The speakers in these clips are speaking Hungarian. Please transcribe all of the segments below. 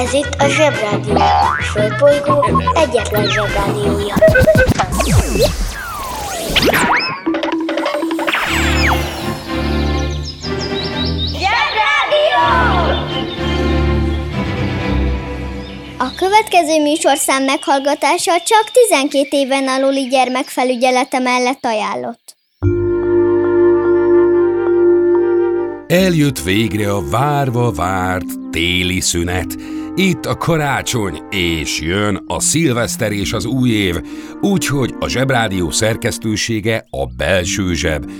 Ez itt a Zsebrádió. A Földbolygó egyetlen Zsebrádiója. Zsebrádió! A következő műsorszám meghallgatása csak 12 éven aluli gyermekfelügyelete mellett ajánlott. Eljött végre a várva várt téli szünet. Itt a karácsony, és jön a szilveszter és az új év, úgyhogy a Zsebrádió szerkesztősége a belső zseb.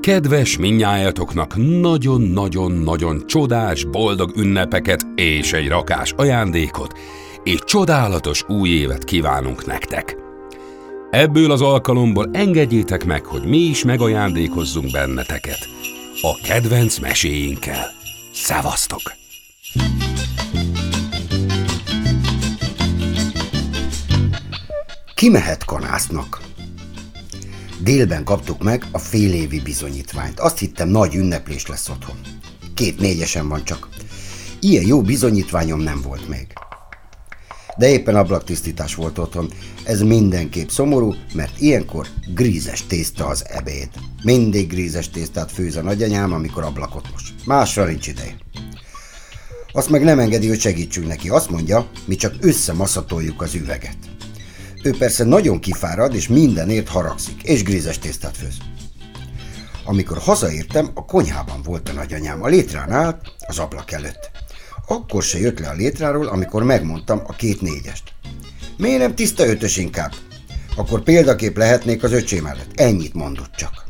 Kedves minnyájatoknak nagyon-nagyon-nagyon csodás, boldog ünnepeket és egy rakás ajándékot, és csodálatos új évet kívánunk nektek. Ebből az alkalomból engedjétek meg, hogy mi is megajándékozzunk benneteket a kedvenc meséinkkel. Szevasztok! Ki mehet kanásznak? Délben kaptuk meg a félévi bizonyítványt. Azt hittem, nagy ünneplés lesz otthon. Két négyesen van csak. Ilyen jó bizonyítványom nem volt még. De éppen ablaktisztítás volt otthon. Ez mindenképp szomorú, mert ilyenkor grízes tészta az ebéd. Mindig grízes tésztát főz a nagyanyám, amikor ablakot most. Másra nincs ideje. Azt meg nem engedi, hogy segítsünk neki. Azt mondja, mi csak összemaszatoljuk az üveget. Ő persze nagyon kifárad, és mindenért haragszik, és grízes tésztát főz. Amikor hazaértem, a konyhában volt a nagyanyám. A létrán állt, az ablak előtt. Akkor se jött le a létráról, amikor megmondtam a két négyest. Miért nem tiszta ötös inkább? Akkor példakép lehetnék az öcsém mellett. Ennyit mondott csak.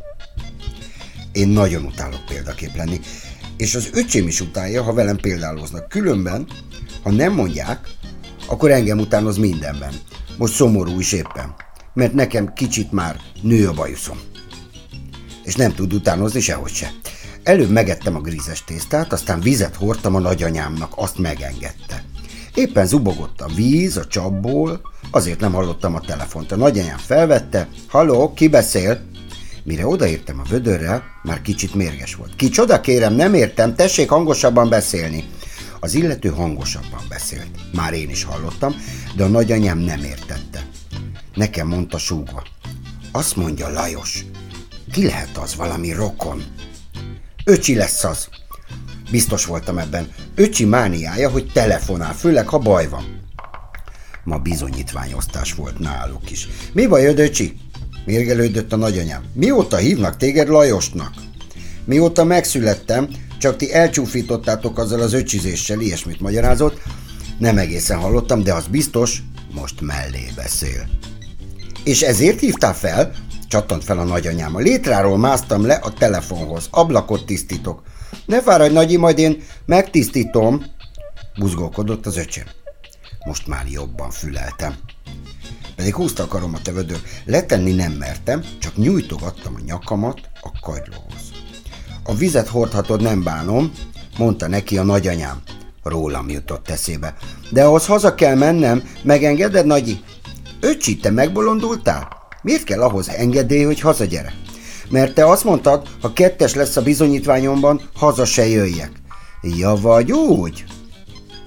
Én nagyon utálok példakép lenni, és az öcsém is utálja, ha velem példáloznak. Különben, ha nem mondják, akkor engem utánoz mindenben. Most szomorú is éppen, mert nekem kicsit már nő a bajuszom. És nem tud utánozni sehogy se. Előbb megettem a grízes tésztát, aztán vizet hordtam a nagyanyámnak, azt megengedte. Éppen zubogott a víz a csapból, azért nem hallottam a telefont. A nagyanyám felvette, haló, ki beszél? Mire odaértem a vödörrel, már kicsit mérges volt. Kicsoda kérem, nem értem, tessék hangosabban beszélni. Az illető hangosabban beszélt. Már én is hallottam, de a nagyanyám nem értette. Nekem mondta súgva. Azt mondja Lajos, ki lehet az valami rokon? Öcsi lesz az. Biztos voltam ebben. Öcsi mániája, hogy telefonál, főleg ha baj van. Ma bizonyítványosztás volt náluk is. Mi baj, öcsi? Mérgelődött a nagyanyám. Mióta hívnak téged Lajosnak? Mióta megszülettem, csak ti elcsúfítottátok azzal az öcsizéssel, ilyesmit magyarázott. Nem egészen hallottam, de az biztos, most mellé beszél. És ezért hívtál fel? Csattant fel a nagyanyám. A létráról másztam le a telefonhoz. Ablakot tisztítok. Ne fáradj, nagyi, majd én megtisztítom. Buzgolkodott az öcsém. Most már jobban füleltem. Pedig húzta a karomat a vödör. Letenni nem mertem, csak nyújtogattam a nyakamat a kagylóhoz. A vizet hordhatod, nem bánom, mondta neki a nagyanyám. Rólam jutott eszébe. De ahhoz haza kell mennem, megengeded, nagyi? Öcsi, te megbolondultál? Miért kell ahhoz engedély, hogy hazagyere? Mert te azt mondtad, ha kettes lesz a bizonyítványomban, haza se jöjjek. Ja, vagy úgy?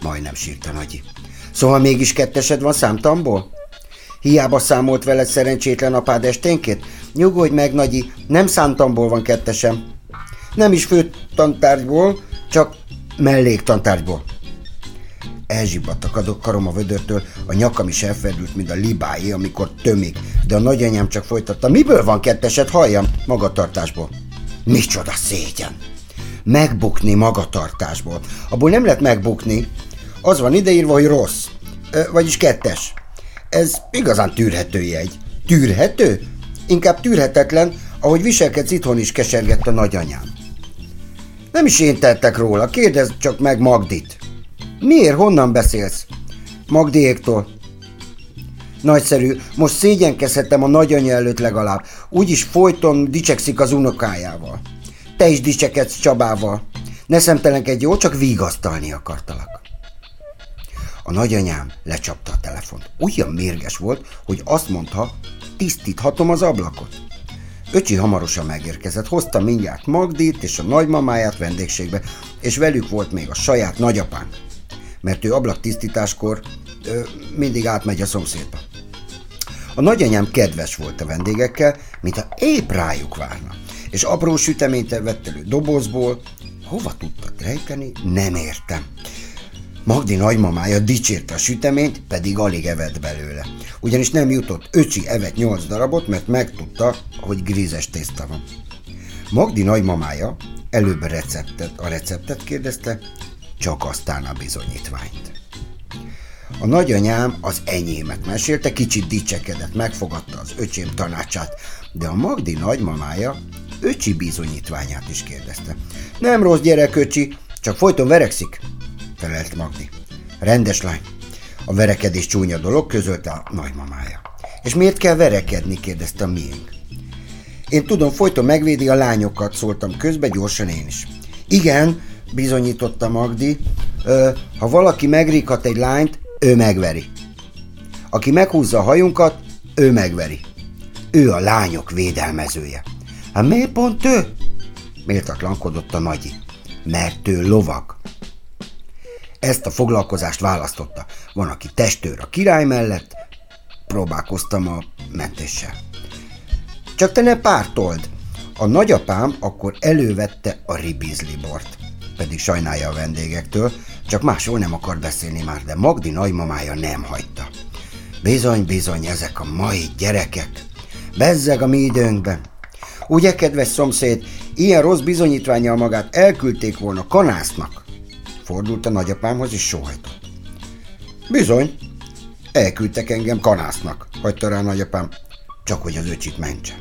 Majdnem sírta nagyi. Szóval mégis kettesed van számtamból? Hiába számolt veled szerencsétlen apád esténként? Nyugodj meg, nagyi, nem számtamból van kettesem. Nem is fő tantárgyból, csak melléktantárgyból. Elzsibbadt a kadok karom a vödörtől, a nyakam is elferdült, mint a libáé, amikor tömik, de a nagyanyám csak folytatta. Miből van ketteset, halljam? Magatartásból. Micsoda szégyen! Megbukni magatartásból. Abból nem lehet megbukni. Az van ideírva, hogy rossz. Ö, vagyis kettes. Ez igazán tűrhető jegy. Tűrhető? Inkább tűrhetetlen, ahogy viselkedsz itthon is kesergett a nagyanyám. Nem is én tettek róla, kérdezd csak meg Magdit. Miért, honnan beszélsz? Magdiéktól. Nagyszerű, most szégyenkezhetem a nagyanyja előtt legalább. Úgyis folyton dicsekszik az unokájával. Te is dicsekedsz Csabával. Ne szemtelenkedj, jó, csak vigasztalni akartalak. A nagyanyám lecsapta a telefont. Olyan mérges volt, hogy azt mondta, tisztíthatom az ablakot. Öcsi hamarosan megérkezett, hozta mindjárt Magdit és a nagymamáját vendégségbe, és velük volt még a saját nagyapánk. mert ő ablaktisztításkor ö, mindig átmegy a szomszédba. A nagyanyám kedves volt a vendégekkel, mintha épp rájuk várna, és apró süteményt vett elő dobozból, hova tudta rejteni, nem értem. Magdi nagymamája dicsérte a süteményt, pedig alig evett belőle. Ugyanis nem jutott, öcsi evett nyolc darabot, mert megtudta, hogy grízes tészta van. Magdi nagymamája előbb receptet, a receptet kérdezte, csak aztán a bizonyítványt. A nagyanyám az enyémet mesélte, kicsit dicsekedett, megfogadta az öcsém tanácsát, de a Magdi nagymamája öcsi bizonyítványát is kérdezte. Nem rossz gyerek, öcsi, csak folyton verekszik, felelt Magdi. Rendes lány. A verekedés csúnya dolog, közölte a nagymamája. És miért kell verekedni, kérdezte a miénk. Én tudom, folyton megvédi a lányokat, szóltam közbe, gyorsan én is. Igen, bizonyította Magdi, ö, ha valaki megrikat egy lányt, ő megveri. Aki meghúzza a hajunkat, ő megveri. Ő a lányok védelmezője. Hát miért pont ő? Méltatlankodott a nagyi. Mert ő lovag. Ezt a foglalkozást választotta. Van, aki testőr a király mellett, próbálkoztam a mentéssel. Csak te ne pártold! A nagyapám akkor elővette a ribizlibort, pedig sajnálja a vendégektől, csak másról nem akar beszélni már, de Magdi nagymamája nem hagyta. Bizony, bizony, ezek a mai gyerekek. Bezzeg a mi időnkben. Ugye, kedves szomszéd, ilyen rossz bizonyítványjal magát elküldték volna kanásznak? Fordult a nagyapámhoz és sóhajtott. Bizony, elküldtek engem kanásznak, hagyta rá nagyapám, csak hogy az öcsit mentse.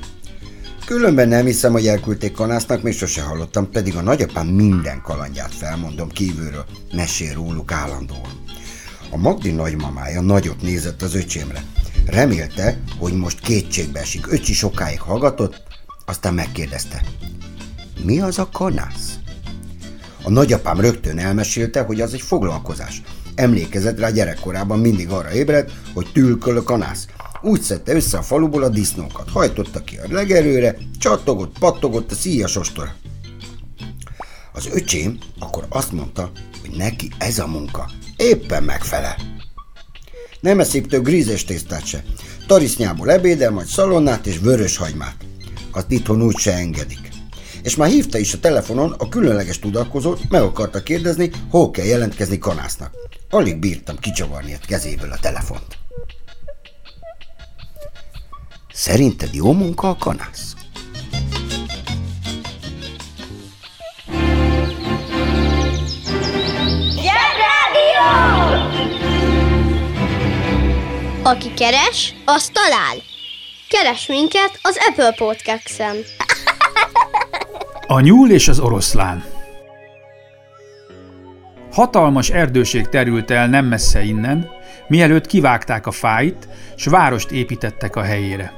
Különben nem hiszem, hogy elküldték kanásznak, még sose hallottam, pedig a nagyapám minden kalandját felmondom kívülről, mesél róluk állandóan. A Magdi nagymamája nagyot nézett az öcsémre. Remélte, hogy most kétségbe esik. Öcsi sokáig hallgatott, aztán megkérdezte. Mi az a kanász? A nagyapám rögtön elmesélte, hogy az egy foglalkozás. Emlékezett rá gyerekkorában mindig arra ébredt, hogy tülköl a kanász. Úgy szedte össze a faluból a disznókat, hajtotta ki a legerőre, csattogott, pattogott a szíjas ostora. Az öcsém akkor azt mondta, hogy neki ez a munka éppen megfelel. Nem eszik több grízes tésztát se. Tarisznyából ebédel, majd szalonnát és vörös hagymát. Azt itthon úgy se engedik. És már hívta is a telefonon a különleges tudakozót, meg akarta kérdezni, hol kell jelentkezni kanásznak. Alig bírtam kicsavarni a kezéből a telefont. Szerinted jó munka a kanász? Aki keres, az talál. Keres minket az Apple Podcast-en. A nyúl és az oroszlán Hatalmas erdőség terült el nem messze innen, mielőtt kivágták a fáit, s várost építettek a helyére.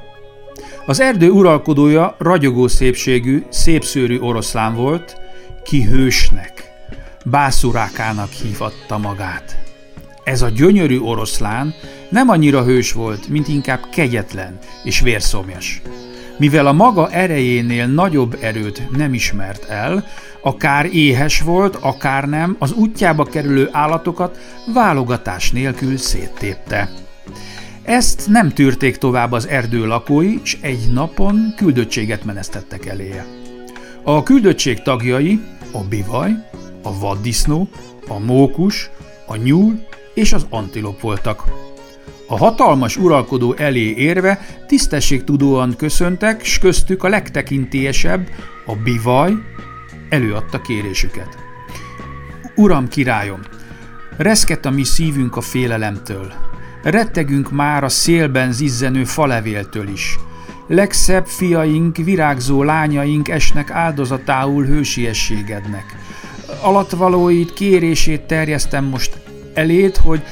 Az erdő uralkodója ragyogó szépségű, szépszőrű oroszlán volt, ki hősnek, bászurákának hívatta magát. Ez a gyönyörű oroszlán nem annyira hős volt, mint inkább kegyetlen és vérszomjas. Mivel a maga erejénél nagyobb erőt nem ismert el, akár éhes volt, akár nem, az útjába kerülő állatokat válogatás nélkül széttépte. Ezt nem tűrték tovább az erdő lakói, és egy napon küldöttséget menesztettek eléje. A küldöttség tagjai a bivaj, a vaddisznó, a mókus, a nyúl és az antilop voltak. A hatalmas uralkodó elé érve tisztességtudóan köszöntek, s köztük a legtekintélyesebb, a bivaj, előadta kérésüket. Uram királyom, reszket a mi szívünk a félelemtől. Rettegünk már a szélben zizzenő falevéltől is. Legszebb fiaink, virágzó lányaink esnek áldozatául hősiességednek. Alatvalóit kérését terjesztem most elét, hogy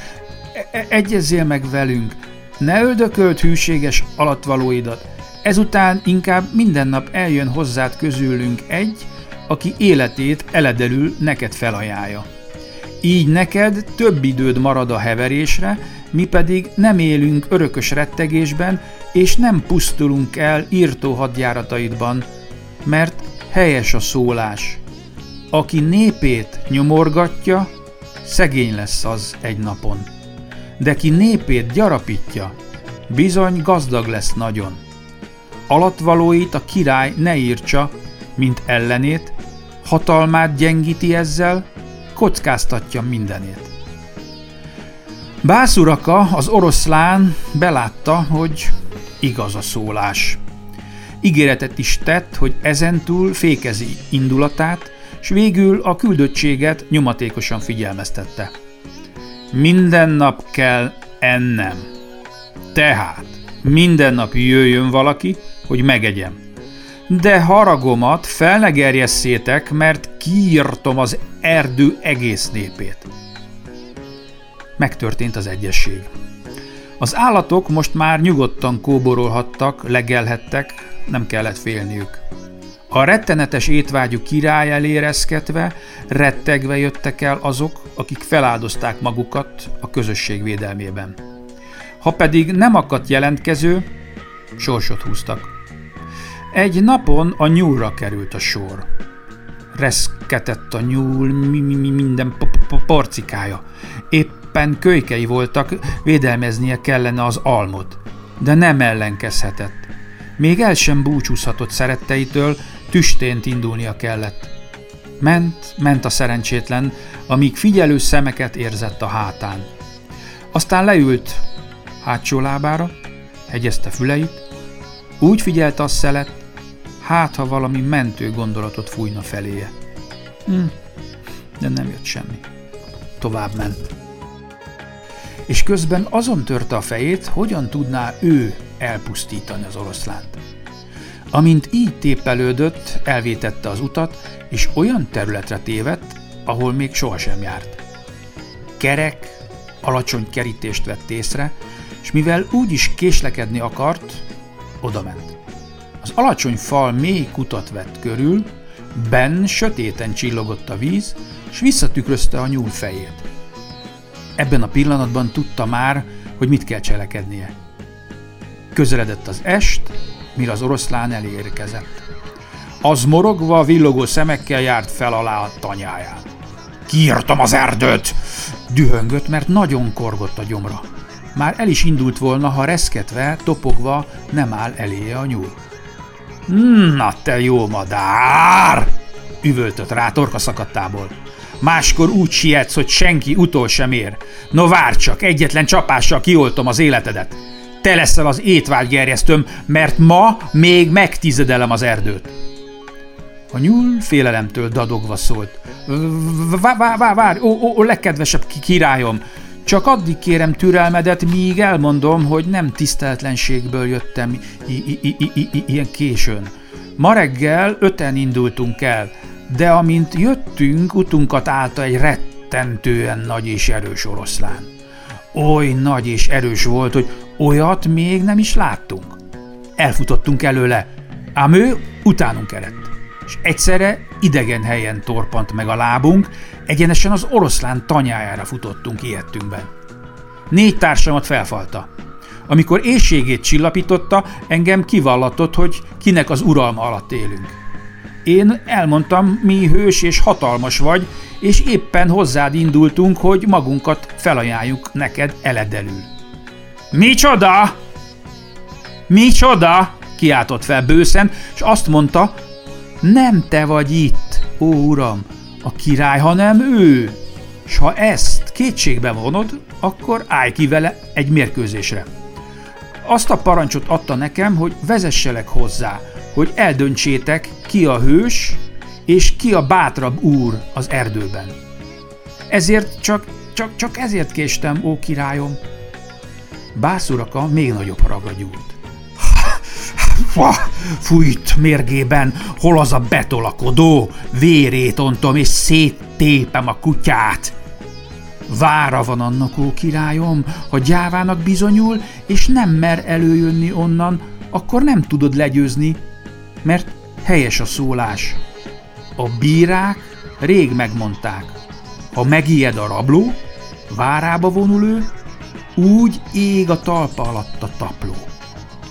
egyezzél meg velünk, ne öldökölt hűséges alatvalóidat. Ezután inkább minden nap eljön hozzád közülünk egy, aki életét eledelül neked felajánlja. Így neked több időd marad a heverésre, mi pedig nem élünk örökös rettegésben, és nem pusztulunk el írtó hadjárataidban, mert helyes a szólás. Aki népét nyomorgatja, szegény lesz az egy napon. De ki népét gyarapítja, bizony gazdag lesz nagyon. Alatvalóit a király ne írtsa, mint ellenét, hatalmát gyengíti ezzel, kockáztatja mindenét. Bászuraka, az oroszlán belátta, hogy igaz a szólás. Ígéretet is tett, hogy ezentúl fékezi indulatát, s végül a küldöttséget nyomatékosan figyelmeztette. Minden nap kell ennem. Tehát minden nap jöjjön valaki, hogy megegyem. De haragomat fel ne gerjesszétek, mert kiírtom az erdő egész népét. Megtörtént az egyesség. Az állatok most már nyugodtan kóborolhattak, legelhettek, nem kellett félniük. A rettenetes étvágyú király elé reszketve, rettegve jöttek el azok, akik feláldozták magukat a közösség védelmében. Ha pedig nem akadt jelentkező, sorsot húztak. Egy napon a nyúlra került a sor. Reszketett a nyúl mi, mi, mi minden porcikája. Éppen kölykei voltak, védelmeznie kellene az almot, de nem ellenkezhetett. Még el sem búcsúzhatott szeretteitől, tüstént indulnia kellett. Ment, ment a szerencsétlen, amíg figyelő szemeket érzett a hátán. Aztán leült hátsó lábára, hegyezte füleit, úgy figyelte a szelet, hát ha valami mentő gondolatot fújna feléje. Hm, de nem jött semmi. Tovább ment. És közben azon törte a fejét, hogyan tudná ő elpusztítani az oroszlánt. Amint így tépelődött, elvétette az utat, és olyan területre tévedt, ahol még sohasem járt. Kerek, alacsony kerítést vett észre, és mivel úgy is késlekedni akart, odament. Az alacsony fal mély kutat vett körül, benn sötéten csillogott a víz, és visszatükrözte a nyúl fejét. Ebben a pillanatban tudta már, hogy mit kell cselekednie. Közeledett az est, mire az oroszlán elérkezett. Az morogva, villogó szemekkel járt fel alá a tanyáján. Kiírtam az erdőt! Dühöngött, mert nagyon korgott a gyomra. Már el is indult volna, ha reszketve, topogva nem áll eléje a nyúl. Na te jó madár! üvöltött rá torka szakadtából. Máskor úgy sietsz, hogy senki utol sem ér. No várj csak, egyetlen csapással kioltom az életedet te leszel az étvágygerjesztőm, mert ma még megtizedelem az erdőt. A nyúl félelemtől dadogva szólt. Várj, várj, várj, ó, ó, legkedvesebb királyom, csak addig kérem türelmedet, míg elmondom, hogy nem tiszteletlenségből jöttem ilyen későn. Ma reggel öten indultunk el, de amint jöttünk, utunkat állta egy rettentően nagy és erős oroszlán. Oly nagy és erős volt, hogy Olyat még nem is láttunk. Elfutottunk előle, ám ő utánunk eredt, és egyszerre idegen helyen torpant meg a lábunk, egyenesen az oroszlán tanyájára futottunk ilyetünkben. Négy társamat felfalta. Amikor éjségét csillapította, engem kivallatott, hogy kinek az uralma alatt élünk. Én elmondtam, mi hős és hatalmas vagy, és éppen hozzád indultunk, hogy magunkat felajánljuk neked eledelül. Micsoda? Micsoda? kiáltott fel bőszen, és azt mondta, nem te vagy itt, ó uram, a király, hanem ő. S ha ezt kétségbe vonod, akkor állj ki vele egy mérkőzésre. Azt a parancsot adta nekem, hogy vezesselek hozzá, hogy eldöntsétek, ki a hős, és ki a bátrabb úr az erdőben. Ezért csak, csak, csak ezért késtem, ó királyom, Bászuraka még nagyobb haragra gyújt. Fújt mérgében, hol az a betolakodó, vérét ontom és széttépem a kutyát. Vára van annak, ó királyom, ha gyávának bizonyul, és nem mer előjönni onnan, akkor nem tudod legyőzni, mert helyes a szólás. A bírák rég megmondták, ha megijed a rabló, várába vonul ő, úgy ég a talpa alatt a tapló.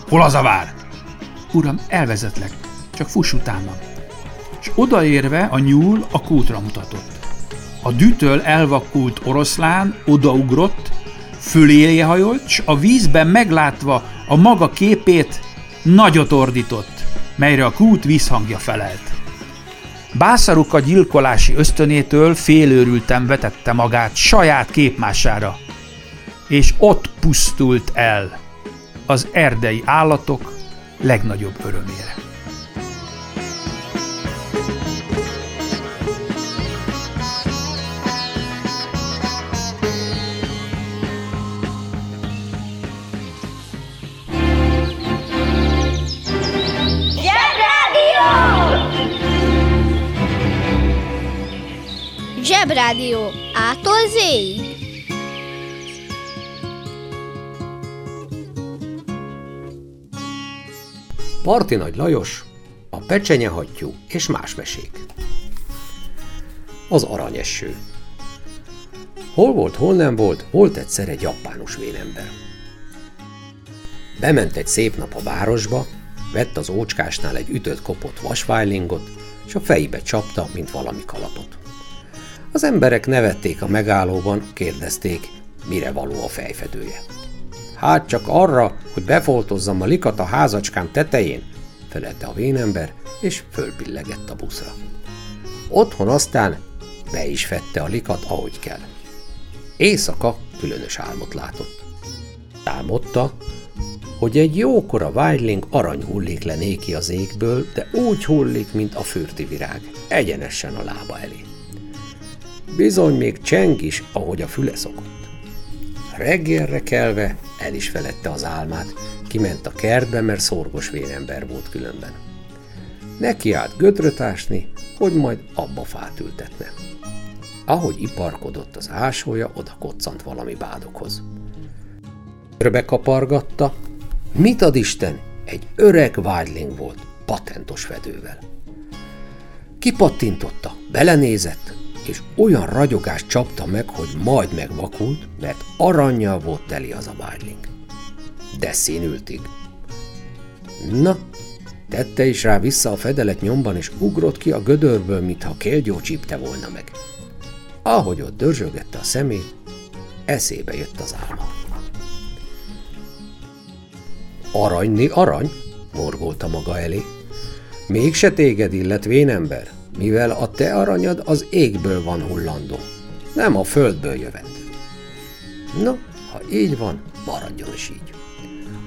Hol az a vár? Uram, elvezetlek, csak fuss utána. És odaérve a nyúl a kútra mutatott. A dűtől elvakult oroszlán odaugrott, föléje hajolt, s a vízben meglátva a maga képét nagyot ordított, melyre a kút vízhangja felelt. Bászaruk a gyilkolási ösztönétől félőrülten vetette magát saját képmására, és ott pusztult el az erdei állatok legnagyobb örömére. Zsebrádió Ától zéig. Parti Nagy Lajos, a pecsenyehattyú és más mesék. Az aranyeső. Hol volt, hol nem volt, volt egyszer egy japánus vénember. Bement egy szép nap a városba, vett az ócskásnál egy ütött kopott vasvájlingot, és a fejébe csapta, mint valami kalapot. Az emberek nevették a megállóban, kérdezték, mire való a fejfedője. Hát csak arra, hogy befoltozzam a likat a házacskám tetején, felelte a vénember, és fölbillegett a buszra. Otthon aztán be is fette a likat, ahogy kell. Éjszaka különös álmot látott. Álmodta, hogy egy jókora vágyling arany hullik le néki az égből, de úgy hullik, mint a fürti virág, egyenesen a lába elé. Bizony még cseng is, ahogy a füle szokott. Reggelre kelve el is felette az álmát, kiment a kertbe, mert szorgos vérember volt különben. Neki állt gödröt ásni, hogy majd abba fát ültetne. Ahogy iparkodott az ásója, oda koccant valami bádokhoz. Örbe kapargatta, mit ad Isten, egy öreg vágyling volt, patentos fedővel. Kipattintotta, belenézett, és olyan ragyogást csapta meg, hogy majd megvakult, mert aranyjal volt teli az a vágyling. De színültig. Na, tette is rá vissza a fedelet nyomban, és ugrott ki a gödörből, mintha kélgyó csípte volna meg. Ahogy ott dörzsögette a szemét, eszébe jött az álma. Aranyni arany, morgolta maga elé. Mégse téged illet, vénember, mivel a te aranyad az égből van hullandó, nem a földből jövendő. No, ha így van, maradjon is így.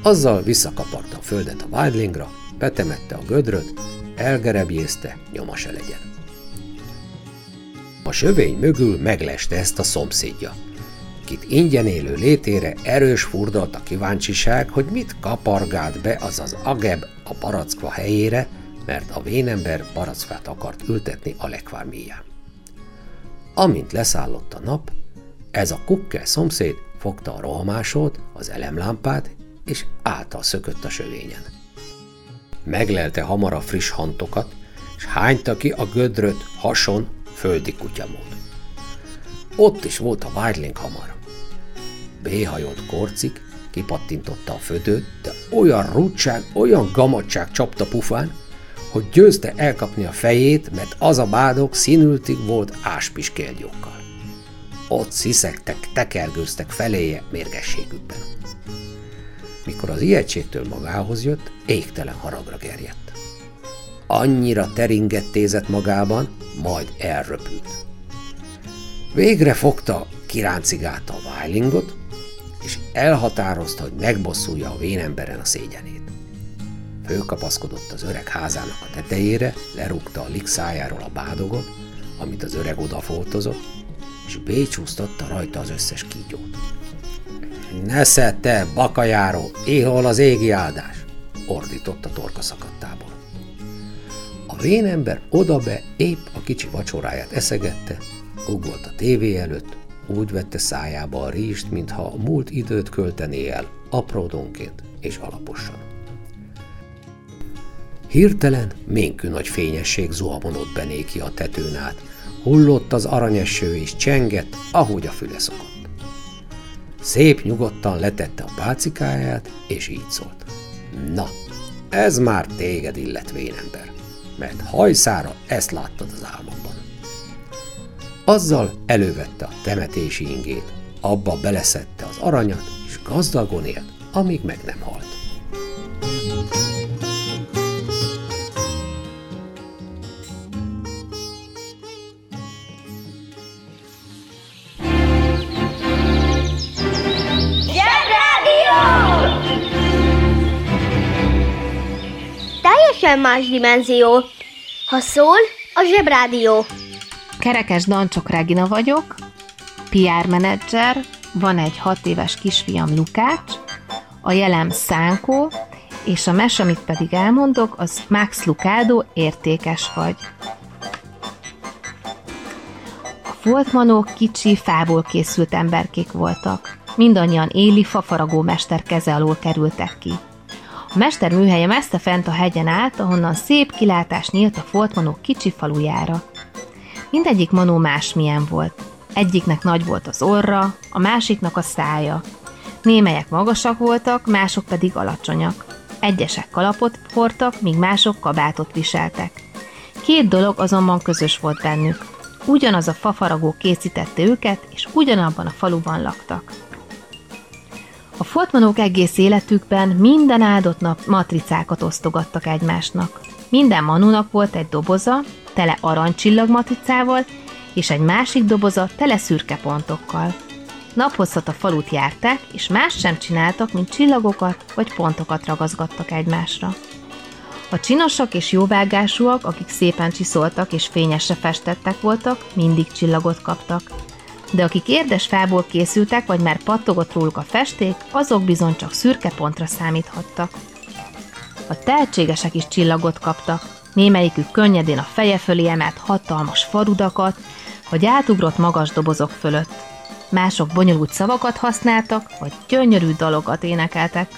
Azzal visszakaparta a földet a Wildlingra, betemette a gödröt, elgerebjézte, nyoma se legyen. A sövény mögül megleste ezt a szomszédja, kit ingyen élő létére erős furdalt a kíváncsiság, hogy mit kapargált be az az ageb a parackva helyére, mert a vénember barackfát akart ültetni a lekvárméján. Amint leszállott a nap, ez a kukke szomszéd fogta a rohamásót, az elemlámpát, és által szökött a sövényen. Meglelte hamar a friss hantokat, és hányta ki a gödröt hason földi kutyamód. Ott is volt a vágyling hamar. Béhajolt korcik, kipattintotta a födőt, de olyan rúdság, olyan gamadság csapta pufán, hogy győzte elkapni a fejét, mert az a bádok színültig volt áspiskélgyókkal. Ott sziszegtek, tekergőztek feléje mérgességükben. Mikor az ijegységtől magához jött, égtelen haragra gerjedt. Annyira teringettézett magában, majd elröpült. Végre fogta, kiráncigálta a vájlingot, és elhatározta, hogy megbosszulja a vénemberen a szégyenét. Fölkapaszkodott az öreg házának a tetejére, lerúgta a likszájáról a bádogot, amit az öreg odafoltozott, és bécsúsztatta rajta az összes kígyót. Nesze te, bakajáró, éhol az égi áldás! ordított a torka szakadtából. A vénember oda-be épp a kicsi vacsoráját eszegette, ugott a tévé előtt, úgy vette szájába a rizst, mintha a múlt időt költené el, apródonként és alaposan. Hirtelen ménkű nagy fényesség zuhamonott be néki a tetőn át, hullott az aranyeső és csengett, ahogy a füle szokott. Szép nyugodtan letette a pálcikáját, és így szólt. Na, ez már téged illet vénember, mert hajszára ezt láttad az álmomban. Azzal elővette a temetési ingét, abba beleszette az aranyat, és gazdagon élt, amíg meg nem halt. Teljesen más dimenzió. Ha szól, a zsebrádió. Kerekes Dancsok Regina vagyok, PR menedzser, van egy hat éves kisfiam Lukács, a jelem Szánkó, és a mes, amit pedig elmondok, az Max Lucado értékes vagy. A foltmanók kicsi, fából készült emberkék voltak. Mindannyian éli fafaragó mester keze alól kerültek ki. Mester műhelye messze fent a hegyen át, ahonnan szép kilátás nyílt a foltmanók kicsi falujára. Mindegyik manó másmilyen volt. Egyiknek nagy volt az orra, a másiknak a szája. Némelyek magasak voltak, mások pedig alacsonyak. Egyesek kalapot hordtak, míg mások kabátot viseltek. Két dolog azonban közös volt bennük. Ugyanaz a fafaragó készítette őket, és ugyanabban a faluban laktak. A foltmanók egész életükben minden áldott nap matricákat osztogattak egymásnak. Minden manónak volt egy doboza, tele aranycsillag matricával, és egy másik doboza tele szürke pontokkal. Naphosszat a falut járták, és más sem csináltak, mint csillagokat vagy pontokat ragazgattak egymásra. A csinosak és jóvágásúak, akik szépen csiszoltak és fényesre festettek voltak, mindig csillagot kaptak. De akik érdes fából készültek, vagy már pattogott róluk a festék, azok bizony csak szürke pontra számíthattak. A tehetségesek is csillagot kaptak, némelyikük könnyedén a feje fölé emelt hatalmas farudakat, vagy átugrott magas dobozok fölött. Mások bonyolult szavakat használtak, vagy gyönyörű dalokat énekeltek.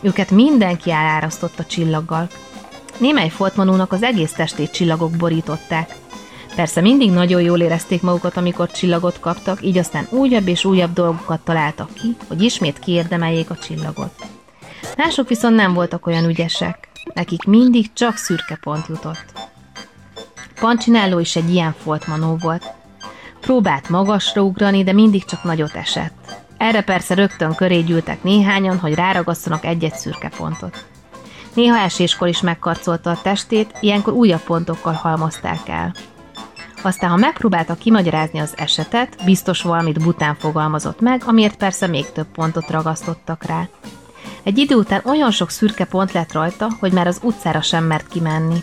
Őket mindenki elárasztott a csillaggal. Némely foltmanónak az egész testét csillagok borították. Persze mindig nagyon jól érezték magukat, amikor csillagot kaptak, így aztán újabb és újabb dolgokat találtak ki, hogy ismét kiérdemeljék a csillagot. Mások viszont nem voltak olyan ügyesek. Nekik mindig csak szürke pont jutott. Pancsinelló is egy ilyen foltmanó volt. Próbált magasra ugrani, de mindig csak nagyot esett. Erre persze rögtön köré gyűltek néhányan, hogy ráragasszanak egy-egy szürke pontot. Néha eséskor is megkarcolta a testét, ilyenkor újabb pontokkal halmozták el. Aztán, ha megpróbálta kimagyarázni az esetet, biztos valamit bután fogalmazott meg, amiért persze még több pontot ragasztottak rá. Egy idő után olyan sok szürke pont lett rajta, hogy már az utcára sem mert kimenni.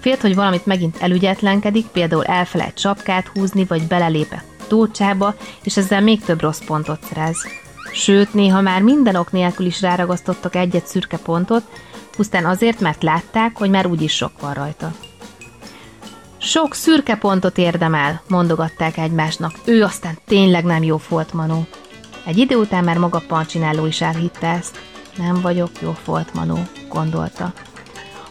Félt, hogy valamit megint elügyetlenkedik, például elfelejt sapkát húzni, vagy belelépett tócsába, és ezzel még több rossz pontot szerez. Sőt, néha már minden ok nélkül is ráragasztottak egyet szürke pontot, pusztán azért, mert látták, hogy már úgyis sok van rajta. Sok szürke pontot érdemel, mondogatták egymásnak, ő aztán tényleg nem jó foltmanó. Egy idő után már maga Pancsináló is elhitte ezt. Nem vagyok jó foltmanó, gondolta.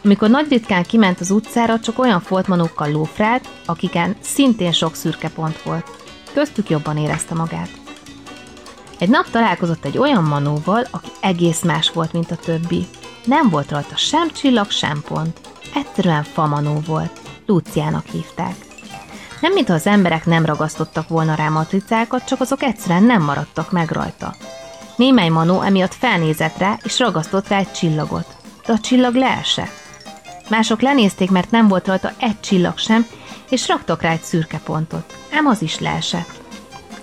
Amikor nagy ritkán kiment az utcára, csak olyan foltmanókkal lófrált, akiken szintén sok szürke pont volt. Köztük jobban érezte magát. Egy nap találkozott egy olyan manóval, aki egész más volt, mint a többi. Nem volt rajta sem csillag, sem pont. Egyszerűen famanó volt. Luciának hívták. Nem mintha az emberek nem ragasztottak volna rá matricákat, csak azok egyszerűen nem maradtak meg rajta. Némely manó emiatt felnézett rá, és ragasztott rá egy csillagot. De a csillag leesett. Mások lenézték, mert nem volt rajta egy csillag sem, és raktak rá egy szürke pontot. Ám az is leesett.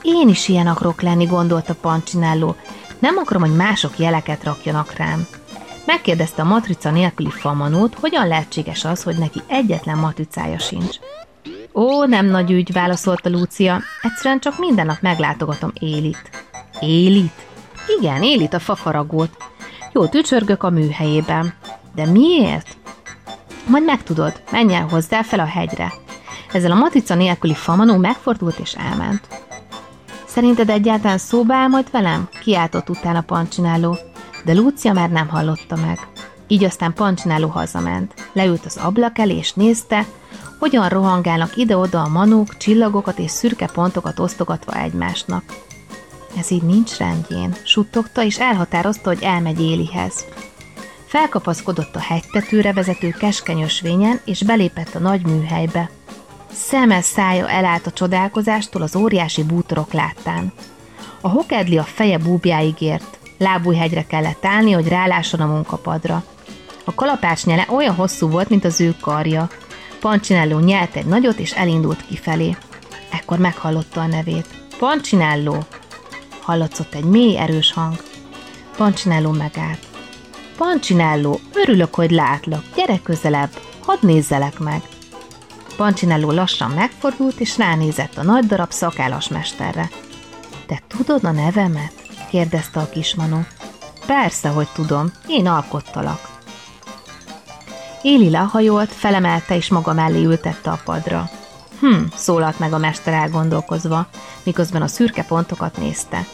Én is ilyen akarok lenni, gondolta Pancsinelló. Nem akarom, hogy mások jeleket rakjanak rám. Megkérdezte a matrica nélküli famanót, hogyan lehetséges az, hogy neki egyetlen matricája sincs. Ó, nem nagy ügy, válaszolta Lúcia, egyszerűen csak minden nap meglátogatom Élit. Élit? Igen, Élit a fafaragót. Jó tücsörgök a műhelyében. De miért? Majd megtudod, menj el hozzá fel a hegyre. Ezzel a matrica nélküli famanó megfordult és elment. Szerinted egyáltalán szóba áll majd velem? Kiáltott utána Pancsináló, de Lúcia már nem hallotta meg. Így aztán Pancsináló hazament. Leült az ablak elé és nézte, hogyan rohangálnak ide-oda a manók, csillagokat és szürke pontokat osztogatva egymásnak. Ez így nincs rendjén, suttogta, és elhatározta, hogy elmegy Élihez. Felkapaszkodott a hegytetőre vezető keskeny ösvényen, és belépett a nagy műhelybe. Szeme szája elállt a csodálkozástól az óriási bútorok láttán. A hokedli a feje búbjáig ért, lábújhegyre kellett állni, hogy rálásson a munkapadra. A kalapács nyele olyan hosszú volt, mint az ő karja. Pancsinelló nyelt egy nagyot, és elindult kifelé. Ekkor meghallotta a nevét. Pancsinelló! Hallatszott egy mély, erős hang. Pancsinelló megállt. Pancsinelló, örülök, hogy látlak. Gyere közelebb, hadd nézzelek meg. Pancsinelló lassan megfordult, és ránézett a nagy darab szakállas mesterre. Te tudod a nevemet? Kérdezte a kismanó. Persze, hogy tudom, én alkottalak. Éli lehajolt, felemelte és maga mellé ültette a padra. Hm, szólalt meg a mester elgondolkozva, miközben a szürke pontokat nézte.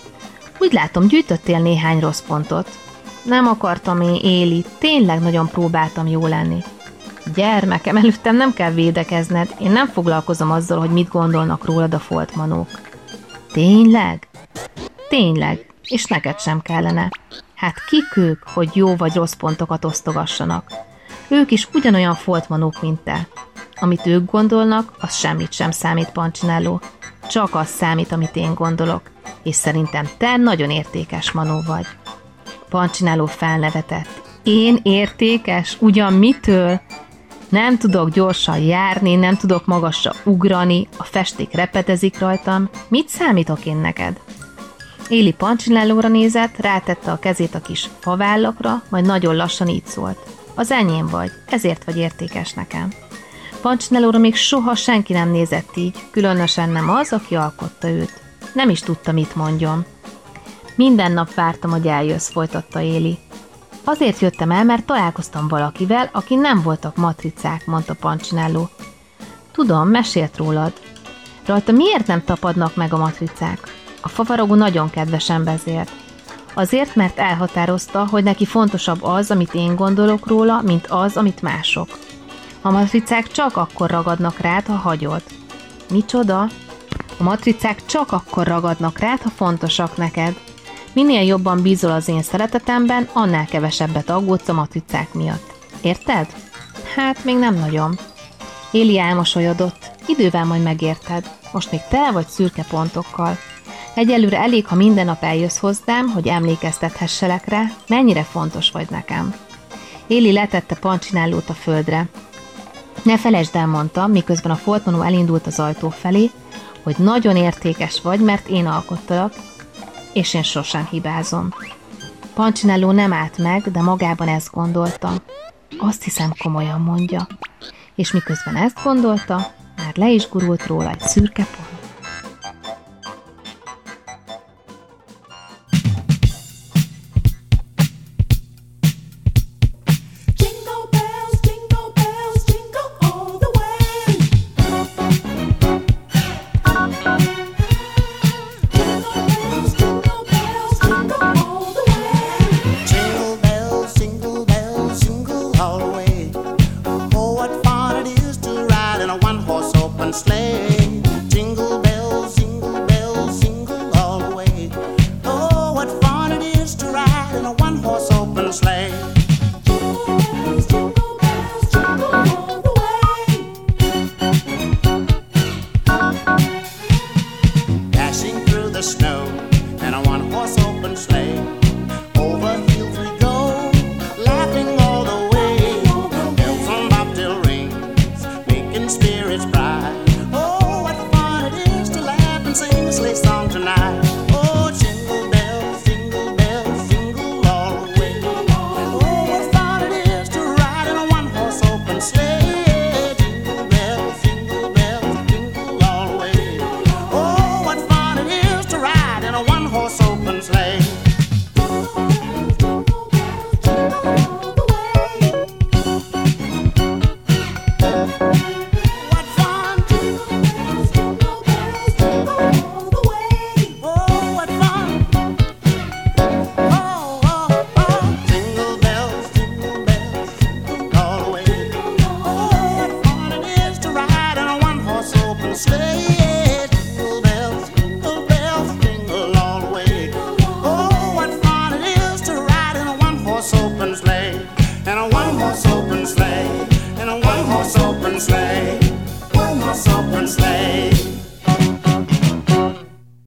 Úgy látom, gyűjtöttél néhány rossz pontot. Nem akartam én, Éli, tényleg nagyon próbáltam jó lenni. Gyermekem, előttem nem kell védekezned, én nem foglalkozom azzal, hogy mit gondolnak rólad a foltmanók. Tényleg? Tényleg, és neked sem kellene. Hát kik ők, hogy jó vagy rossz pontokat osztogassanak? Ők is ugyanolyan foltmanók, mint te. Amit ők gondolnak, az semmit sem számít, Pancsinelló. Csak az számít, amit én gondolok. És szerintem te nagyon értékes manó vagy. Pancsinelló felnevetett. Én értékes? Ugyan mitől? Nem tudok gyorsan járni, nem tudok magasra ugrani, a festék repetezik rajtam. Mit számítok én neked? Éli Pancsinellóra nézett, rátette a kezét a kis favállakra, majd nagyon lassan így szólt. Az enyém vagy, ezért vagy értékes nekem. Pancsinellóra még soha senki nem nézett így, különösen nem az, aki alkotta őt. Nem is tudta, mit mondjon. Minden nap vártam, hogy eljössz, folytatta Éli. Azért jöttem el, mert találkoztam valakivel, aki nem voltak matricák, mondta Pancsinelló. Tudom, mesélt rólad. Rajta miért nem tapadnak meg a matricák? A favarogó nagyon kedvesen bezért. Azért, mert elhatározta, hogy neki fontosabb az, amit én gondolok róla, mint az, amit mások. A matricák csak akkor ragadnak rád, ha hagyod. Micsoda? A matricák csak akkor ragadnak rád, ha fontosak neked. Minél jobban bízol az én szeretetemben, annál kevesebbet aggódsz a matricák miatt. Érted? Hát, még nem nagyon. Éli elmosolyodott. Idővel majd megérted. Most még te vagy szürke pontokkal. Egyelőre elég, ha minden nap eljössz hozzám, hogy emlékeztethesselek rá, mennyire fontos vagy nekem. Éli letette pancsinálót a földre. Ne felejtsd el, mondta, miközben a foltmanó elindult az ajtó felé, hogy nagyon értékes vagy, mert én alkottalak, és én sosem hibázom. Pancsinelló nem állt meg, de magában ezt gondolta. Azt hiszem komolyan mondja. És miközben ezt gondolta, már le is gurult róla egy szürke pont.